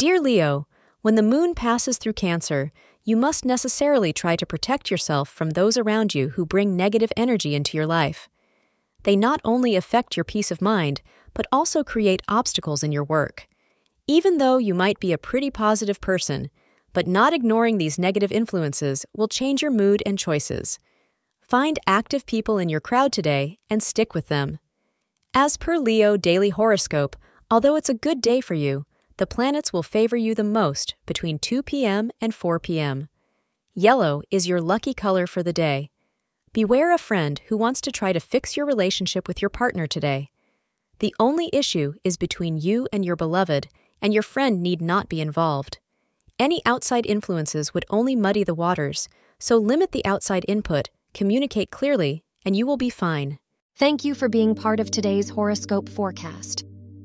Dear Leo, when the moon passes through Cancer, you must necessarily try to protect yourself from those around you who bring negative energy into your life. They not only affect your peace of mind, but also create obstacles in your work. Even though you might be a pretty positive person, but not ignoring these negative influences will change your mood and choices. Find active people in your crowd today and stick with them. As per Leo Daily Horoscope, although it's a good day for you, the planets will favor you the most between 2 p.m. and 4 p.m. Yellow is your lucky color for the day. Beware a friend who wants to try to fix your relationship with your partner today. The only issue is between you and your beloved, and your friend need not be involved. Any outside influences would only muddy the waters, so limit the outside input, communicate clearly, and you will be fine. Thank you for being part of today's horoscope forecast.